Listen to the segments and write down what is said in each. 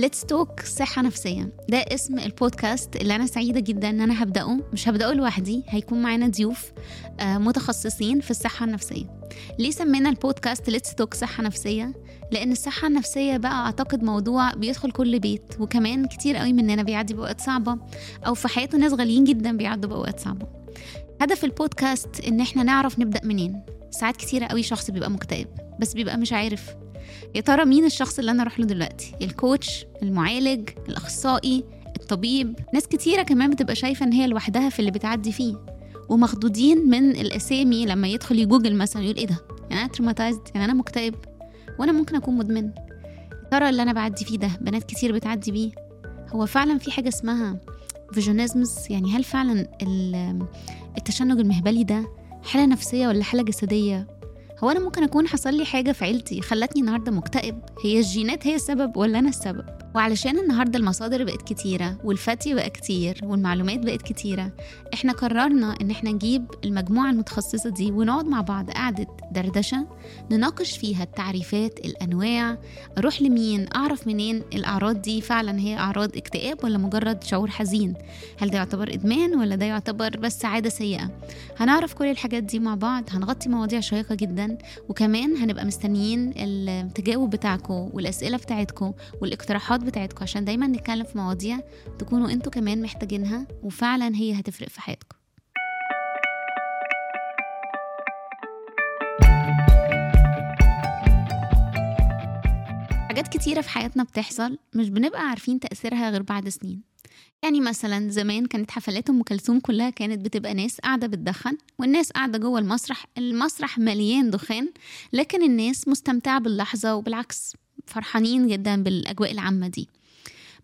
Let's talk صحة نفسية. ده اسم البودكاست اللي أنا سعيدة جدا إن أنا هبدأه. مش هبدأه لوحدي هيكون معانا ضيوف آه، متخصصين في الصحة النفسية. ليه سمينا البودكاست let's talk صحة نفسية؟ لأن الصحة النفسية بقى أعتقد موضوع بيدخل كل بيت وكمان كتير قوي مننا بيعدي بأوقات صعبة أو في حياته ناس غاليين جدا بيعدوا بأوقات صعبة. هدف البودكاست إن إحنا نعرف نبدأ منين. ساعات كتيرة قوي شخص بيبقى مكتئب بس بيبقى مش عارف يا ترى مين الشخص اللي أنا أروح له دلوقتي؟ ال coach المعالج الأخصائي الطبيب. ناس كتيرة كمان بتبقى شايفة إن هي لوحدها في اللي بتعدي فيه. ومخضوضين من الأسامي لما يدخل يجوجل مثلا يقول إيه ده؟ يعني أنا traumatized يعني أنا مكتئب. وأنا ممكن أكون مدمن. ترى اللي أنا بعدي فيه ده بنات كتير بتعدي بيه؟ هو فعلا في حاجة اسمها vaginismus يعني هل فعلا التشنج المهبلي ده حالة نفسية ولا حالة جسدية؟ هو أنا ممكن أكون حصل لي حاجة في عيلتي خلتني النهارده مكتئب؟ هي الجينات هي السبب ولا أنا السبب؟ وعلشان النهارده المصادر بقت كتيرة والفتي بقى كتير والمعلومات بقت كتيرة إحنا قررنا ان إحنا نجيب المجموعة المتخصصة دي ونقعد مع بعض قعدة دردشة نناقش فيها التعريفات الأنواع أروح لمين أعرف منين الأعراض دي فعلا هي أعراض اكتئاب ولا مجرد شعور حزين؟ هل ده يعتبر إدمان ولا ده يعتبر بس عادة سيئة؟ هنعرف كل الحاجات دي مع بعض هنغطي مواضيع شيقة جدا وكمان هنبقى مستنيين التجاوب بتاعكم والأسئلة بتاعتكم والاقتراحات بتاعتكم عشان دايما نتكلم في مواضيع تكونوا أنتوا كمان محتاجينها وفعلا هي هتفرق في حياتكم. حاجات كتيرة في حياتنا بتحصل مش بنبقى عارفين تأثيرها غير بعد سنين. يعني مثلا زمان كانت حفلات أم كلثوم كلها كانت بتبقى ناس قاعدة بتدخن والناس قاعدة جوه المسرح المسرح مليان دخان لكن الناس مستمتعة باللحظة وبالعكس. فرحانين جدا بالأجواء العامة دي.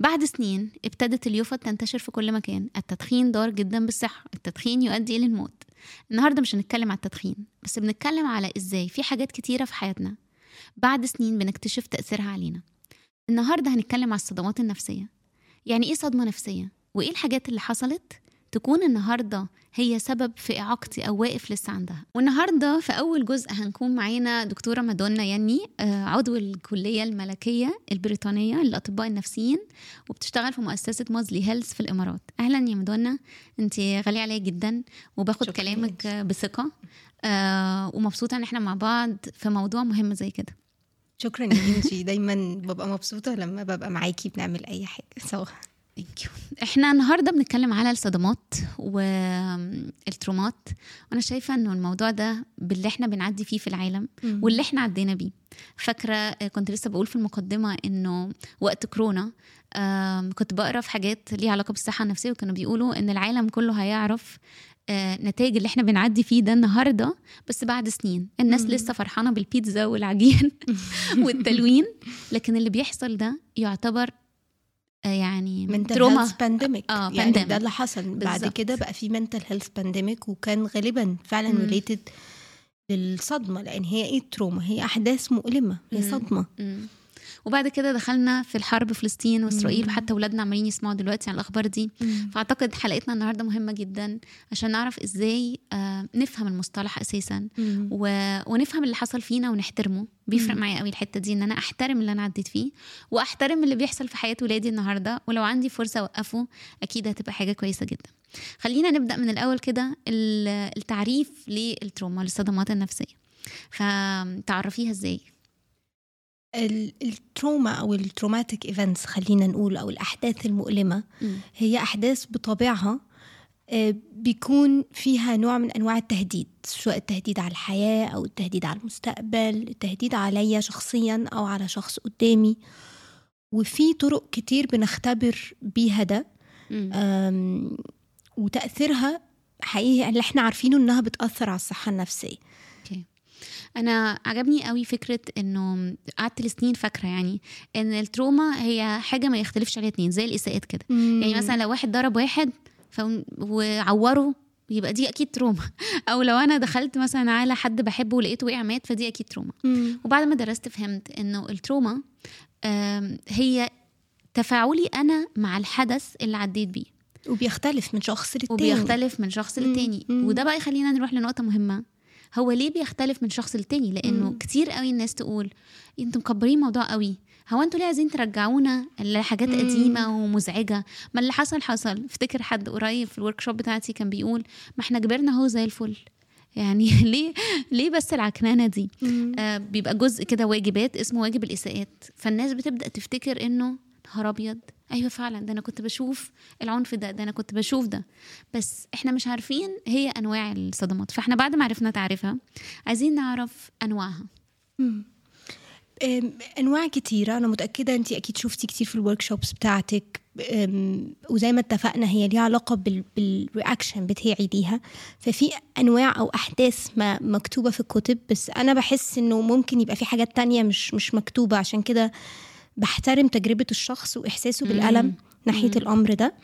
بعد سنين ابتدت اليوفا تنتشر في كل مكان. التدخين ضار جدا بالصحة التدخين يؤدي إلى الموت. النهاردة مش هنتكلم على التدخين بس بنتكلم على إزاي في حاجات كتيرة في حياتنا بعد سنين بنكتشف تأثيرها علينا. النهاردة هنتكلم على الصدمات النفسية. يعني إيه صدمة نفسية؟ وإيه الحاجات اللي حصلت؟ تكون النهاردة هي سبب في إعاقتي أو واقف لسه عندها. والنهاردة في أول جزء هنكون معانا دكتورة مادونا يني آه، عضو الكلية الملكية البريطانية للأطباء النفسيين وبتشتغل في مؤسسة موزلي هيلز في الإمارات. أهلا يا مادونا أنت غالية عليا جدا وباخد كلامك بثقة آه ومبسوطة إن إحنا مع بعض في موضوع مهم زي كده. شكرا يا انجي دايما ببقى مبسوطة لما ببقى معاكي بنعمل أي حاجة سوا إحنا النهارده بنتكلم على الصدمات والترومات وأنا شايفة إنه الموضوع ده باللي إحنا بنعدي فيه في العالم واللي إحنا عدينا بيه. فاكرة كنت لسه بقول في المقدمة إنه وقت كورونا كنت بقرأ في حاجات ليها علاقة بالصحة النفسية وكانوا بيقولوا إن العالم كله هيعرف آه، نتائج اللي إحنا بنعدي فيه ده النهارده بس بعد سنين. الناس مم. لسه فرحانة بالبيتزا والعجين والتلوين لكن اللي بيحصل ده يعتبر آه، يعني منتل هيلث بانديميك آه يعني pandemic. ده اللي حصل. بالزبط. بعد كده بقى في mental health pandemic وكان غالبا فعلا related للصدمة لأن هي إيه؟ ال trauma هي أحداث مؤلمة. هي صدمة. مم. وبعد كده دخلنا في الحرب فلسطين وإسرائيل وحتى اولادنا عمالين يسمعوا دلوقتي عن الأخبار دي. فأعتقد حلقتنا النهارده مهمة جدا عشان نعرف إزاي آه نفهم المصطلح أساسا و... ونفهم اللي حصل فينا ونحترمه. بيفرق معايا قوي الحتة دي إن أنا أحترم اللي أنا عديت فيه وأحترم اللي بيحصل في حياة ولادي النهارده. ولو عندي فرصة أوقفه أكيد هتبقى حاجة كويسة جدا. خلينا نبدأ من الأول كده التعريف لل trauma للصدمات النفسية. فتعرفيها إزاي؟ ال trauma أو ال traumatic events خلينا نقول أو الأحداث المؤلمة. م. هي أحداث بطبيعها آه، بيكون فيها نوع من أنواع التهديد سواء التهديد على الحياة أو التهديد على المستقبل التهديد عليا شخصيا أو على شخص قدامي. وفي طرق كتير بنختبر بيها ده. وتأثيرها حقيقي اللي إحنا عارفينه إنها بتأثر على الصحة النفسية. أنا عجبني قوي فكرة إنه قعدت لسنين فاكرة يعني إن ال trauma هي حاجة ما يختلفش عليها اتنين زي الإساءات كده. يعني مثلا لو واحد ضرب واحد ف... وعوره يبقى دي أكيد trauma. أو لو أنا دخلت مثلا على حد بحبه ولقيته وقع مات فدي أكيد trauma. مم. وبعد ما درست فهمت إنه ال trauma هي تفاعلي أنا مع الحدث اللي عديت بيه. وبيختلف من شخص للتاني. وبيختلف من شخص للتاني. وده بقى يخلينا نروح لنقطة مهمة. هو ليه بيختلف من شخص للتاني لأنه مم. كتير قوي الناس تقول أنتوا مكبرين موضوع قوي. هو أنتوا ليه عايزين ترجعونا لحاجات مم. قديمة ومزعجة؟ ما اللي حصل حصل. افتكر حد قريب في الورك شوب بتاعتي كان بيقول ما إحنا كبرنا اهو زي الفل. يعني ليه ليه بس العكنانة دي؟ آه بيبقى جزء كده واجبات اسمه واجب الإساءات. فالناس بتبدأ تفتكر إنه نهار أبيض. أيوه فعلا ده أنا كنت بشوف العنف ده ده أنا كنت بشوف ده. بس إحنا مش عارفين هي أنواع الصدمات. فإحنا بعد ما عرفنا تعرفها عايزين نعرف أنواعها. أنواع كتيرة. أنا متأكدة انت أكيد شفتي كتير في الورك شوبس بتاعتك وزي ما اتفقنا هي ليها علاقة بال بال reaction بتاعي ليها. ففي أنواع أو أحداث ما مكتوبة في الكتب بس أنا بحس إنه ممكن يبقى في حاجات تانية مش مش مكتوبة. عشان كده بحترم تجربة الشخص وإحساسه بالألم ناحية الأمر ده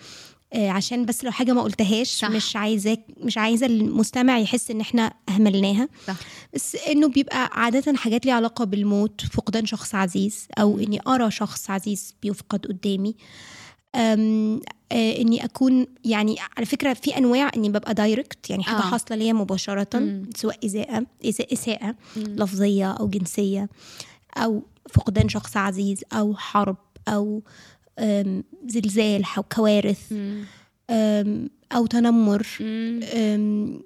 آه، عشان بس لو حاجة ما قلتهاش صح. مش عايزاك مش عايزة المستمع يحس إن إحنا أهملناها صح بس إنه بيبقى عادة حاجات ليها علاقة بالموت فقدان شخص عزيز أو إني أرى شخص عزيز بيفقد قدامي أم آه إني أكون يعني على فكرة في أنواع إني ببقى دايركت يعني حاجة آه. حاصلة ليا مباشرة مم. سواء اساءه إساءة- اساءه. لفظية أو جنسية أو فقدان شخص عزيز أو حرب أو زلزال أو كوارث مم. أو تنمر مم.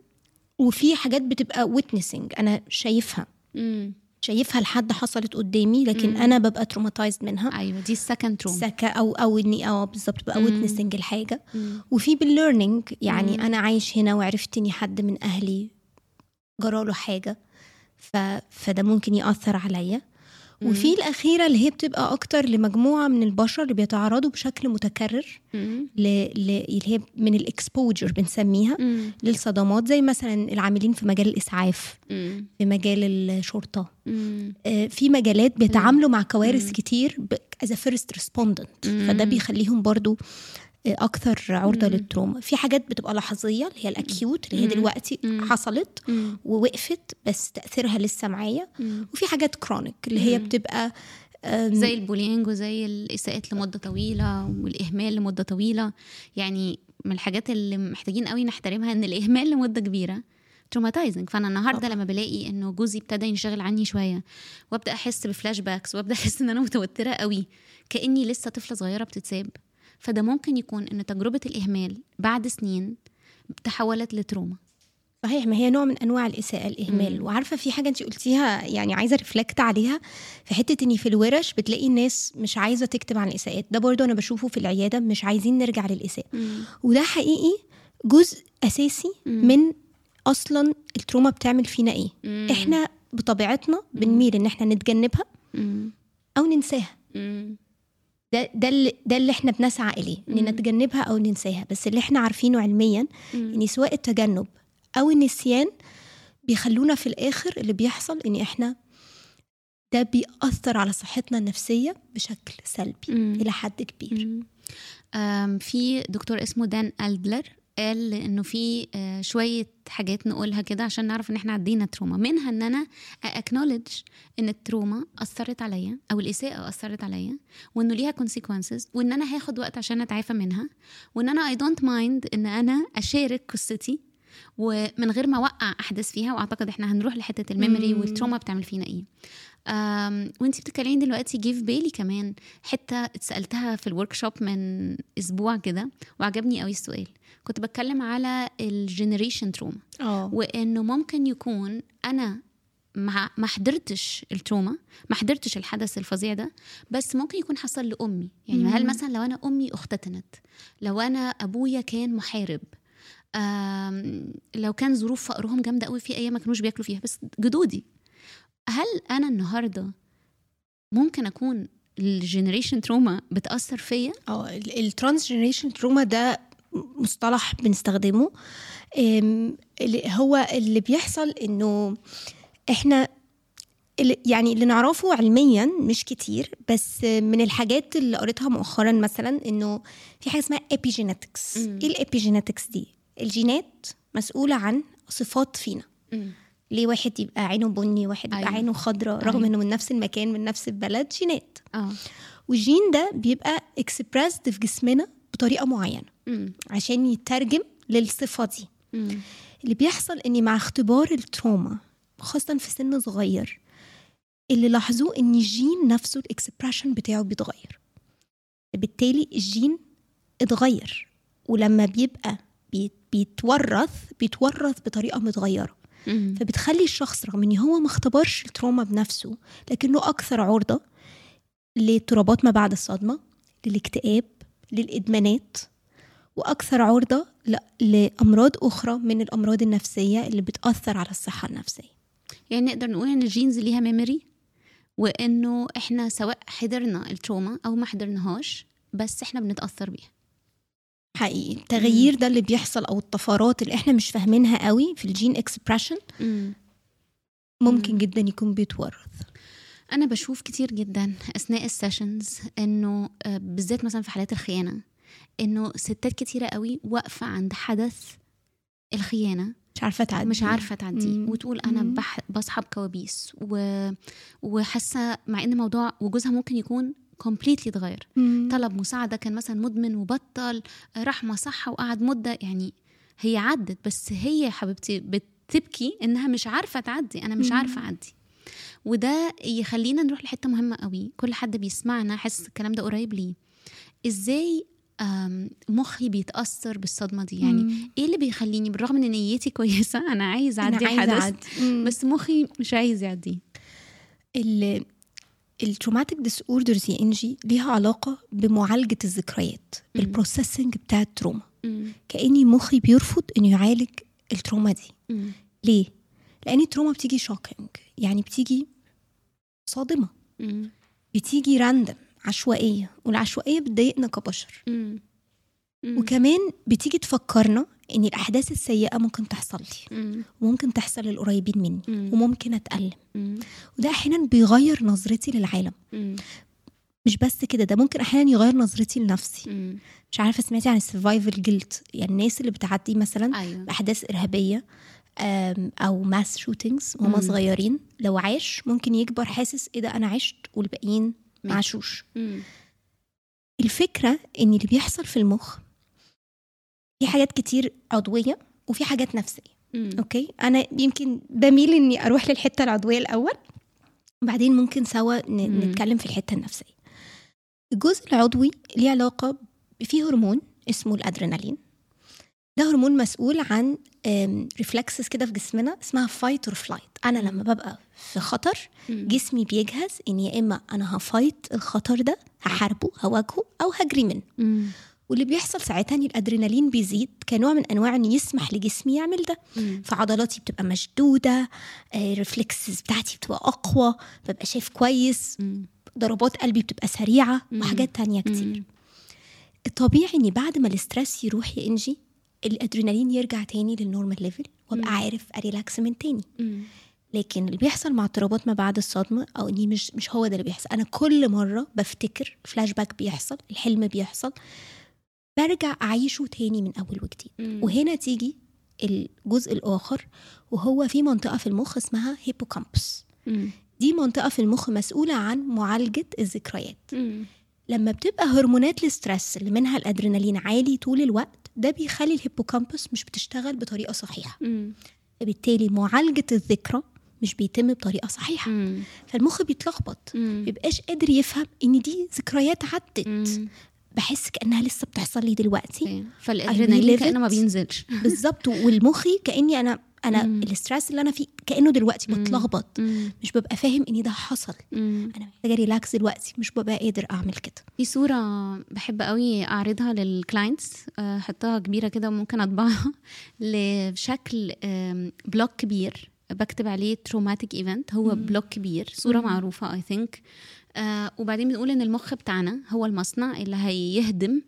وفي حاجات بتبقى witnessing أنا شايفها مم. شايفها لحد حصلت قدامي لكن مم. أنا ببقى traumatized منها أيوه دي ال second trauma أو أو اني آه بالظبط ببقى مم. witnessing الحاجة وفي بال learning يعني مم. أنا عايش هنا وعرفت اني حد من أهلي جراله حاجة ف... فده ممكن يأثر عليا وفي الأخيرة اللي هي بتبقى أكتر لمجموعة من البشر اللي بيتعرضوا بشكل متكرر ل... ل... اللي هي من ال exposure بنسميها للصدمات زي مثلا العاملين في مجال الإسعاف في مجال الشرطة. آه، في مجالات بيتعاملوا مع كوارث كتير as first respondent مم. فده بيخليهم برضو أكثر عرضة مم. لل trauma في حاجات بتبقى لحظية اللي هي ال acute اللي هي مم. دلوقتي مم. حصلت ووقفت بس تأثيرها لسه معايا وفي حاجات chronic اللي هي مم. بتبقى زي ال bullying وزي الإساءات لمدة طويلة والإهمال لمدة طويلة يعني من الحاجات اللي محتاجين قوي نحترمها إن الإهمال لمدة كبيرة traumatizing فأنا النهارده. لما بلاقي إنه جوزي ابتدى ينشغل عني شوية وأبدأ أحس ب flashbacks وأبدأ أحس إن أنا متوترة قوي كأني لسه طفلة صغيرة بتتساب فده ممكن يكون إن تجربة الإهمال بعد سنين تحولت ل trauma صحيح ما هي نوع من أنواع الإساءة الإهمال مم. وعارفة في حاجة انت قلتيها يعني عايزة reflect عليها في حتة اني في الورش بتلاقي الناس مش عايزة تكتب عن الإساءات ده برضو أنا بشوفه في العيادة مش عايزين نرجع للإساءة وده حقيقي جزء أساسي مم. من أصلا التروما بتعمل فينا إيه مم. إحنا بطبيعتنا بنميل إن إحنا نتجنبها مم. أو ننساها مم. ده ده اللي ده اللي إحنا بنسعى إليه إن. نتجنبها أو ننساها بس اللي إحنا عارفينه علميا. إن سواء التجنب أو النسيان بيخلونا في الآخر اللي بيحصل إن إحنا ده بيأثر على صحتنا النفسية بشكل سلبي مم. إلى حد كبير مم. في دكتور اسمه دان ألدلر قال إنه في آه، شوية حاجات نقولها كده عشان نعرف إن إحنا عدينا trauma منها إن أنا acknowledge إن ال trauma أثرت عليا أو الإساءة أثرت عليا وإنه ليها consequences وإن أنا هاخد وقت عشان أتعافى منها وإن أنا I don't mind إن أنا أشارك قصتي ومن غير ما أوقع أحداث فيها وأعتقد إحنا هنروح لحتة ال memory. وال trauma بتعمل فينا إيه أم وانتي بتتكلمي دلوقتي جه في بالي كمان حتة اتسألتها في ال workshop من أسبوع كده وعجبني قوي السؤال. كنت بتكلم على ال generation trauma آه. وإنه ممكن يكون أنا ما ما حضرتش ال trauma ما حضرتش الحدث الفظيع ده بس ممكن يكون حصل لأمي. يعني مم. هل مثلا لو أنا أمي اختتنت لو أنا أبويا كان محارب لو كان ظروف فقرهم جامدة قوي في أيام ما كانوش بياكلوا فيها بس جدودي هل أنا النهارده ممكن أكون ال generation trauma بتأثر فيا؟ آه ال trans generation trauma ده مصطلح بنستخدمه. هو اللي بيحصل إنه إحنا يعني اللي نعرفه علميا مش كتير بس من الحاجات اللي قريتها مؤخرا مثلا إنه في حاجة اسمها مم. إيه ال epigenetics دي؟ الجينات مسؤولة عن صفات فينا. ليه واحد يبقى عينه بني واحد يبقى أيوة. عينه خضراء رغم أيوة. إنه من نفس المكان من نفس البلد جينات آه والجين ده بيبقى expressed في جسمنا بطريقة معينة أمم، عشان يترجم للصفة دي أمم، اللي بيحصل اني مع اختبار ال trauma خاصة في سن صغير اللي لاحظوه إن الجين نفسه ال expression بتاعه بيتغير بالتالي الجين اتغير ولما بيبقى بي- بيتورث بيتورث بطريقة متغيرة. فبتخلي الشخص رغم إن هو ما اختبرش ال trauma بنفسه لكنه أكثر عرضة لاضطرابات ما بعد الصدمة للاكتئاب للإدمانات وأكثر عرضة لأمراض أخرى من الأمراض النفسية اللي بتأثر على الصحة النفسية. يعني نقدر نقول إن ال genes ليها memory وإنه إحنا سواء حضرنا ال trauma أو ما حضرناهاش بس إحنا بنتأثر بيها. حقيقي. التغيير ده اللي بيحصل أو الطفرات اللي إحنا مش فاهمينها قوي في ال gene expression ممكن مم. جدا يكون بيتورث أنا بشوف كتير جدا أثناء ال sessions إنه آه، بالذات مثلا في حالات الخيانة إنه ستات كتيرة قوي واقفة عند حدث الخيانة. مش عارفة تعدي مش عارفة تعديه. مم. وتقول أنا. بح بصحى بكوابيس و... وحاسة مع إن الموضوع وجوزها ممكن يكون كومبليتلي اتغير. طلب مساعدة كان مثلا مدمن وبطل راح مصحه وقعد مدة يعني هي عدت بس هي يا حبيبتي بتبكي إنها مش عارفة تعدي أنا مش. عارفة أعدي وده يخلينا نروح لحتة مهمة قوي كل حد بيسمعنا حاسس الكلام ده قريب ليه إزاي مخي بيتأثر بالصدمة دي يعني مم. إيه اللي بيخليني بالرغم إن نيتي كويسة أنا عايز أعدي أعدي. مم. بس مخي مش عايز يعديه ال traumatic disorders يا إنجي ليها علاقة بمعالجة الذكريات. بال processing بتاع ال trauma. كأني مخي بيرفض إنه يعالج ال trauma دي مم. ليه لأن ال trauma بتيجي shocking يعني بتيجي صادمة مم. بتيجي random عشوائية والعشوائية بتضايقنا كبشر. مم. وكمان بتيجي تفكرنا إن الأحداث السيئة ممكن تحصل لي مم. وممكن تحصل للقريبين مني مم. وممكن أتألم مم. وده أحيانا بيغير نظرتي للعالم مم. مش بس كده ده ممكن أحيانا يغير نظرتي لنفسي مم. مش عارفة سمعتي عن ال survival guilt يعني الناس اللي بتعدي مثلا أيوه بأحداث إرهابية أو mass shootings وهم. صغيرين لو عاش ممكن يكبر حاسس إيه ده أنا عشت والباقيين ما. عاشوش. الفكرة إن اللي بيحصل في المخ في حاجات كتير عضوية وفي حاجات نفسية مم. okay أنا يمكن بميل إني أروح للحتة العضوية الأول وبعدين ممكن سوا ن- مم. نتكلم في الحتة النفسية الجزء العضوي ليه علاقة فيه هرمون اسمه الأدرينالين ده هرمون مسؤول عن reflexes كده في جسمنا اسمها fight or flight أنا لما ببقى في خطر. جسمي بيجهز ان يا إما أنا ه fight الخطر ده هحاربه هواجهه أو هجري منه. واللي بيحصل ساعتها إن الأدرينالين بيزيد كنوع من أنواع إن يسمح لجسمي يعمل ده مم. فعضلاتي بتبقى مشدودة reflexes بتاعتي بتبقى أقوى ببقى شايف كويس مم. ضربات قلبي بتبقى سريعة مم. وحاجات تانية كتير مم. الطبيعي اني بعد ما ال stress يروح يا انجي الأدرينالين يرجع تاني لل normal level وأبقى مم. عارف ا relax من تاني مم. لكن اللي بيحصل مع اضطرابات ما بعد الصدمة أو إني مش مش هو ده اللي بيحصل أنا كل مرة بفتكر فلاش باك بيحصل الحلم بيحصل برجع أعيشه تاني من أول وجديد. وهنا تيجي الجزء الآخر وهو في منطقة في المخ اسمها hippocampus. دي منطقة في المخ مسؤولة عن معالجة الذكريات. لما بتبقى هرمونات ال stress اللي منها الأدرينالين عالي طول الوقت ده بيخلي ال hippocampus مش بتشتغل بطريقة صحيحة مم. فبالتالي معالجة الذكرى مش بيتم بطريقة صحيحة مم. فالمخ بيتلخبط. مبيبقاش قادر يفهم إن دي ذكريات عدت مم. بحس كأنها لسه بتحصل لي دلوقتي فاهم. فالإدرينالين كأنه ما. بينزلش بالظبط والمخي كأني أنا أنا. ال stress اللي أنا فيه كأنه دلوقتي. بتلخبط. مش ببقى فاهم إن ده حصل مم. أنا محتاجة relax دلوقتي مش ببقى قادر أعمل كده في صورة بحب قوي أعرضها لل clients آه، أحطها كبيرة كده وممكن أطبعها لشكل block كبير بكتب عليه traumatic event هو. block كبير صورة مم. معروفة I think وبعدين بنقول إن المخ بتاعنا هو المصنع اللي هيهدم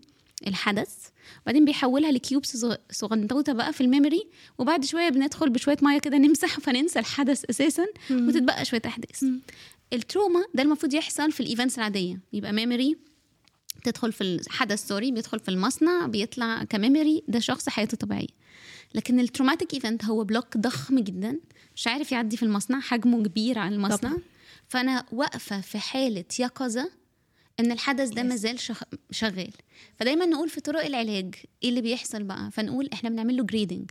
الحدث. وبعدين بيحولها ل cubes صغ- صغنطوطه بقى في ال memory وبعد شوية بندخل بشوية مية كده نمسح فننسى الحدث أساسا وتتبقى شوية أحداث. ال trauma ده المفروض يحصل في ال events العادية. يبقى memory تدخل في الحدث sorry بيدخل في المصنع بيطلع ك memory ده شخص حياته طبيعية. لكن ال traumatic event هو block ضخم جدا. مش عارف يعدي في المصنع حجمه كبير عن المصنع. طبعاً. فأنا واقفة في حالة يقظة إن الحدث ده. مازال شغ... شغال. فدايما نقول في طرق العلاج إيه اللي بيحصل بقى؟ فنقول إحنا بنعمل له grieving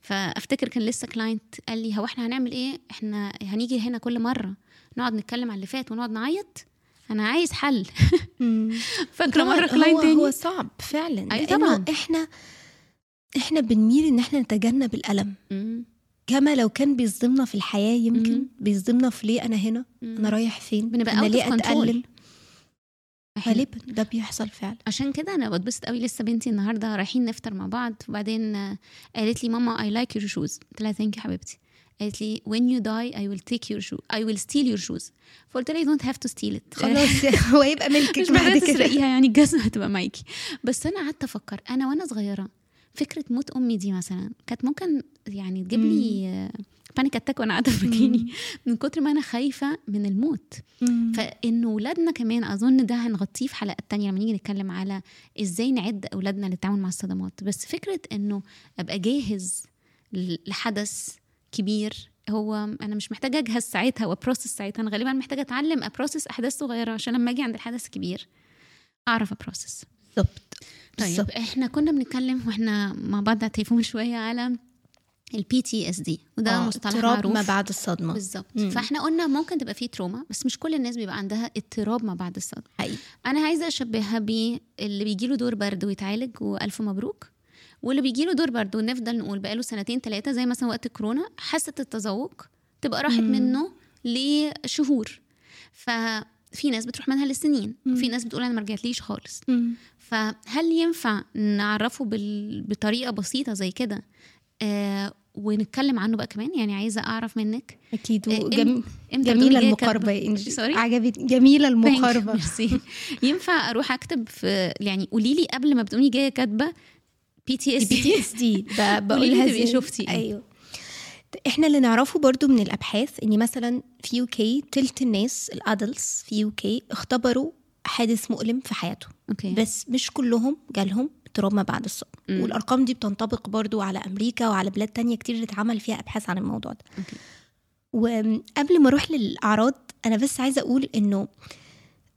فأفتكر كان لسه client قال لي هو إحنا هنعمل إيه؟ إحنا هنيجي هنا كل مرة نقعد نتكلم على اللي فات ونقعد نعيط؟ أنا عايز حل. فاكره مرة client هو, تاني. هو صعب فعلا أي لأنه طبعاً. إحنا إحنا بنميل إن إحنا نتجنب الألم. مم. كما لو كان بيصدمنا في الحياة يمكن مم. بيصدمنا في ليه أنا هنا؟ مم. أنا رايح فين؟ بنبقى أنا ليه إحنا- غالبا ده بيحصل فعلا. عشان كده أنا بتبسط قوي لسه بنتي النهارده رايحين نفطر مع بعض وبعدين قالت لي ماما I like your shoes قلت لها thank you حبيبتي. قالت لي when you die I will take your shoe I will steal your shoes. فقلت لها you don't have to steal it. خلاص هو يبقى مش ملكك بعد بعد كده. تسرقيها يعني الجزمة هتبقى معاكي. بس أنا قعدت أفكر أنا وأنا صغيرة فكرة موت أمي دي مثلا كانت ممكن يعني تجيب لي panic attack وأنا قاعدة في مكاني. من كتر ما أنا خايفة من الموت. مم. فانه ولادنا كمان أظن ده هنغطيه في حلقات تانية لما نيجي نتكلم على إزاي نعد أولادنا للتعامل مع الصدمات. بس فكرة إنه أبقى جاهز لحدث كبير هو أنا مش محتاجة أجهز ساعتها و process ساعتها. أنا غالبا محتاجة أتعلم أ process أحداث صغيرة عشان لما أجي عند الحدث الكبير أعرف أ process. بالظبط. طيب. إحنا كنا بنتكلم وإحنا مع بعض على التليفون شوية على ال PTSD وده آه، مصطلح اضطراب معروف. ما بعد الصدمة. بالظبط. فإحنا قلنا ممكن تبقى فيه trauma بس مش كل الناس بيبقى عندها اضطراب ما بعد الصدمة. حقيقي. أنا عايزة أشبهها باللي بيجي له دور برد ويتعالج وألف مبروك. واللي بيجي له دور برد ونفضل نقول بقاله سنتين ثلاثة زي مثلا وقت الكورونا حاسة التذوق تبقى راحت مم. منه لشهور. ففي ناس بتروح منها لسنين وفي ناس بتقول أنا ما رجعتليش خالص. مم. فهل ينفع نعرفه بال... بطريقة بسيطة زي كده؟ آه ونتكلم عنه بقى كمان؟ يعني عايزة أعرف منك. أكيد. إيه، وجم... إمتى جميلة بتقولي المقاربة. Sorry؟ عجبتني جميلة. المقاربة. ميرسي. ينفع أروح أكتب في يعني قولي لي قبل ما بتقومي جاية كاتبة بي تي اس البي تي اس دي بقولها زي- شفتي إيه. أيوه. إحنا اللي نعرفه برضو من الابحاث ان مثلا في UK تلت الناس ال adults في UK اختبروا حادث مؤلم في حياتهم okay بس مش كلهم جالهم اضطراب ما بعد الصدمه مم. والأرقام دي بتنطبق برضو على أمريكا وعلى بلاد تانية كتير اتعمل فيها أبحاث عن الموضوع ده okay. وقبل ما أروح للأعراض أنا بس عايزة أقول إنه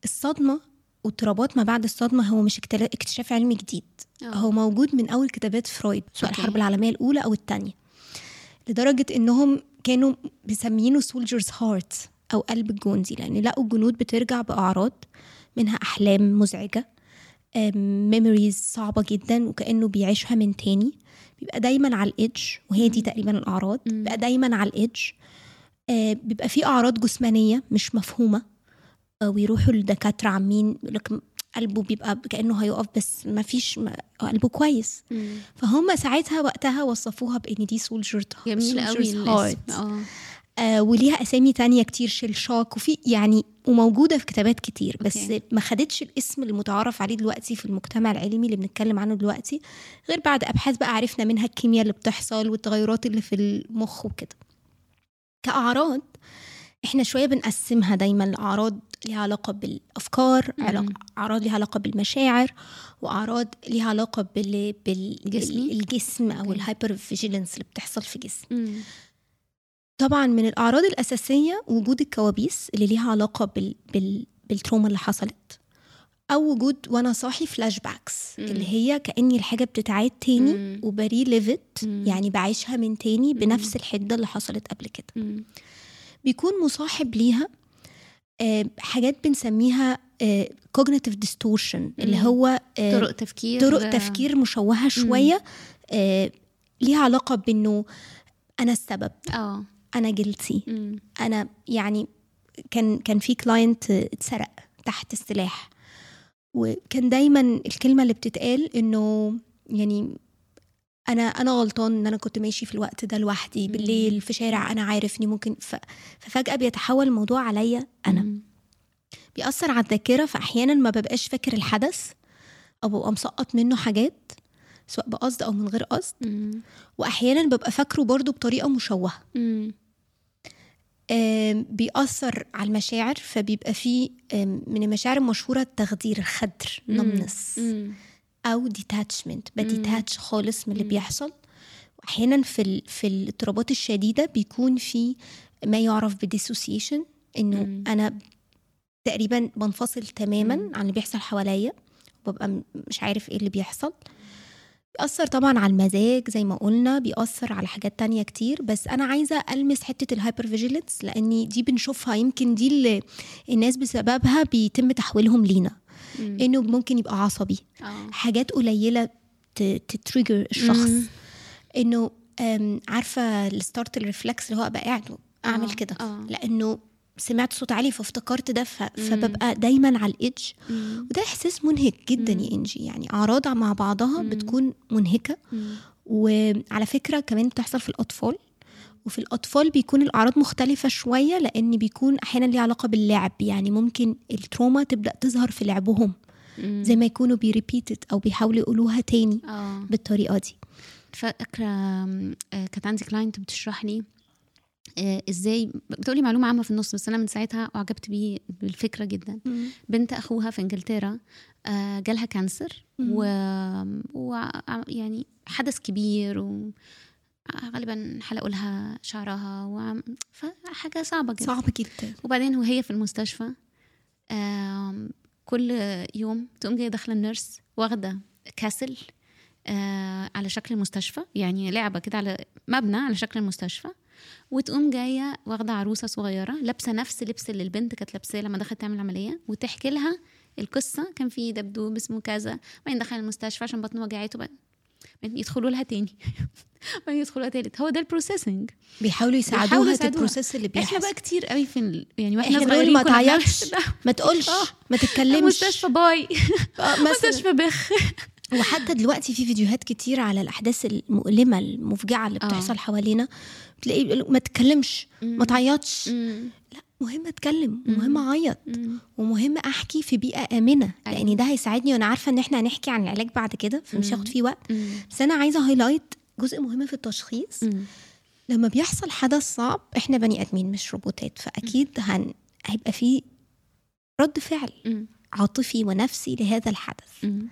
الصدمة واضطرابات ما بعد الصدمة هو مش اكتشاف علمي جديد آه. هو موجود من أول كتابات فرويد سواء okay. الحرب العالمية الأولى أو الثانية لدرجة إنهم كانوا مسمينه soldier's heart أو قلب الجندي لأن لقوا الجنود بترجع بأعراض منها أحلام مزعجة memories صعبة جدا وكأنه بيعيشها من تاني. بيبقى دايما على ال edge وهي دي تقريبا الأعراض. بيبقى دايما على ال edge آه، بيبقى في أعراض جسمانية مش مفهومة آه، ويروحوا للدكاتره عاملين يقول لك قلبه بيبقى كأنه هيقف بس ما فيش ما قلبه كويس. مم. فهم ساعتها وقتها وصفوها بإن دي soldier جميل قوي الاسم. آه. آه وليها أسامي تانية كتير shell shock وفي يعني وموجودة في كتابات كتير بس okay. ما خدتش الاسم المتعارف عليه دلوقتي في المجتمع العلمي اللي بنتكلم عنه دلوقتي غير بعد أبحاث بقى عرفنا منها الكيمياء اللي بتحصل والتغيرات اللي في المخ وكده. كأعراض إحنا شوية بنقسمها دايما لأعراض ليها علاقة بالأفكار أعراض ليها علاقة بالمشاعر وأعراض ليها علاقة بال... بالجسم أو. ال hypervigilance اللي بتحصل في الجسم مم. طبعا من الأعراض الأساسية وجود الكوابيس اللي ليها علاقة بال... بال... بال trauma اللي حصلت أو وجود وأنا صاحي flashbacks مم. اللي هي كأني الحاجة بتتعاد تاني مم. وب relive it. يعني بعيشها من تاني بنفس الحدة اللي حصلت قبل كده. بيكون مصاحب ليها آه، حاجات بنسميها آه، cognitive distortion اللي. هو آه، طرق تفكير طرق تفكير مشوهة شوية آه، ليها علاقة بإنه أنا السبب آه أنا guilty. أنا يعني كان كان في كلاينت اتسرق تحت السلاح وكان دايما الكلمة اللي بتتقال إنه يعني أنا أنا غلطان إن أنا كنت ماشي في الوقت ده لوحدي بالليل في شارع أنا عارف اني ممكن ف... ففجأة بيتحول الموضوع عليا أنا مم. بيأثر على الذاكرة فأحيانا ما ببقاش فاكر الحدث أو ببقى مسقط منه حاجات سواء بقصد أو من غير قصد مم. وأحيانا ببقى فاكره برضو بطريقة مشوهة مم. بيأثر على المشاعر فبيبقى فيه من المشاعر المشهورة التخدير الخدر مم. numbness أو detachment ب detach خالص من اللي. بيحصل وأحيانا في ال... في الاضطرابات الشديدة بيكون في ما يعرف ب dissociation إنه مم. أنا تقريبا بنفصل تماما مم. عن اللي بيحصل حواليا وببقى مش عارف إيه اللي بيحصل بيأثر طبعا على المزاج زي ما قلنا بيأثر على حاجات تانية كتير. بس أنا عايزة ألمس حتة ال hypervigilance لأن دي بنشوفها يمكن دي اللي الناس بسببها بيتم تحويلهم لينا. مم. إنه ممكن يبقى عصبي. آه. حاجات قليلة ت trigger الشخص. مم. إنه عارفة ال startle reflex اللي هو أبقى قاعد أعمل آه، كده. آه. لأنه سمعت صوت عالي فافتكرت ده. فببقى دايما على ال edge. وده إحساس منهك جدا يا إنجي. يعني أعراض مع بعضها بتكون منهكة. وعلى فكرة كمان بتحصل في الأطفال. وفي الأطفال بيكون الأعراض مختلفة شوية لأن بيكون أحيانا ليها علاقة باللعب. يعني ممكن الـ trauma تبدأ تظهر في لعبهم. زي ما يكونوا بي repeat it أو بيحاولوا يقولوها تاني آه. بالطريقة دي. فاكرة آه، كانت عندي client بتشرح لي آه، إزاي بتقولي معلومة عامة في النص بس أنا من ساعتها أعجبت بيه بالفكرة جدا. بنت أخوها في إنجلترا آه، جالها cancer و... و يعني حدث كبير و غالبا حلقوا لها شعرها و... فحاجة صعبة جدا. صعب جدا. وبعدين وهي في المستشفى كل يوم تقوم جاية داخلة النيرس واخدة كاسل آه، على شكل المستشفى يعني لعبة كده على مبنى على شكل المستشفى. وتقوم جاية واخدة عروسة صغيرة لابسة نفس اللبس اللي البنت كانت لابساه لما دخلت تعمل عملية وتحكي لها القصة. كان في دبدوب اسمه كذا. بعدين دخل المستشفى عشان بطنه وجعته بعدين يدخلوا لها تاني. بعدين يدخلوا لها تالت. هو ده ال processing بيحاولوا بيحاولوا يساعدوها يساعدوها. ال process اللي إحنا بيحصل. بقى كتير قوي في ال... يعني وإحنا إحنا صغيرين ما تعيطش. ما تقولش. آه. ما تتكلمش. مستشفى باي. آه، مستشفى بخ. وحتى دلوقتي في فيديوهات كتير على الأحداث المؤلمة المفجعة اللي آه. بتحصل حوالينا بتلاقي ما تتكلمش ما تعيطش. لا مهم أتكلم ومهم أعيط. ومهم أحكي في بيئة آمنة أيوة. لأن ده هيساعدني وأنا عارفة إن إحنا هنحكي عن العلاج بعد كده فمش هياخد فيه وقت مم. بس أنا عايزة هايلايت جزء مهم في التشخيص مم. لما بيحصل حدث صعب إحنا بني آدمين مش روبوتات فأكيد هن... هيبقى في رد فعل مم. عاطفي ونفسي لهذا الحدث مم.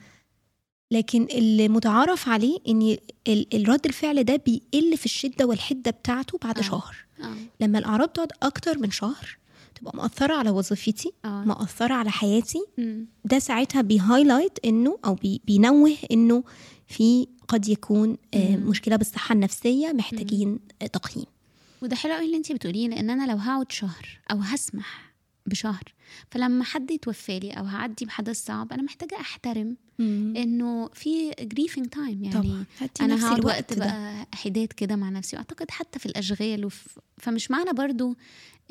لكن اللي متعارف عليه إن ال- الرد الفعل ده بيقل في الشدة والحدة بتاعته بعد آه. شهر آه لما الأعراض تقعد أكتر من شهر تبقى مأثرة على وظيفتي آه مأثرة على حياتي مم. ده ساعتها بي highlight إنه أو بي بينوه إنه في قد يكون آه، مم. مشكلة بالصحة النفسية محتاجين آه، تقييم وده حلو قوي اللي انت بتقوليه لأن أنا لو هقعد شهر أو هسمح بشهر فلما حد يتوفى لي أو هعدي بحدث صعب أنا محتاجة أحترم إنه في grieving time يعني طبعا أنا هقعد وقت ده. بقى حداد كده مع نفسي وأعتقد حتى في الأشغال وف... فمش معنى برضو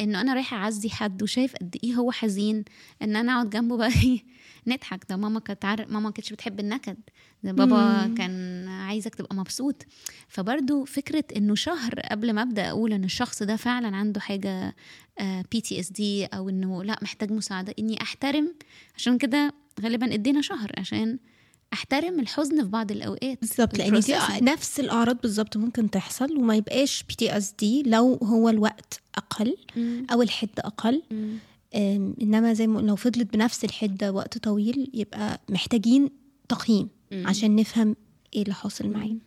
إنه أنا رايحة أعزي حد وشايف قد إيه هو حزين إن أنا أقعد جنبه بقى إيه، نضحك ده ماما كانت عار... ماما ما كانتش بتحب النكد ده بابا مم. كان عايزك تبقى مبسوط فبرضو فكرة إنه شهر قبل ما أبدأ أقول إن الشخص ده فعلا عنده حاجة PTSD أو إنه لأ محتاج مساعدة إني أحترم عشان كده غالبا إدينا شهر عشان أحترم الحزن في بعض الأوقات بالظبط لأن دي. نفس الأعراض بالظبط ممكن تحصل وما يبقاش PTSD لو هو الوقت أقل مم. أو الحده أقل مم. إنما زي ما لو فضلت بنفس الحده وقت طويل يبقى محتاجين تقييم. عشان نفهم إيه اللي حاصل معانا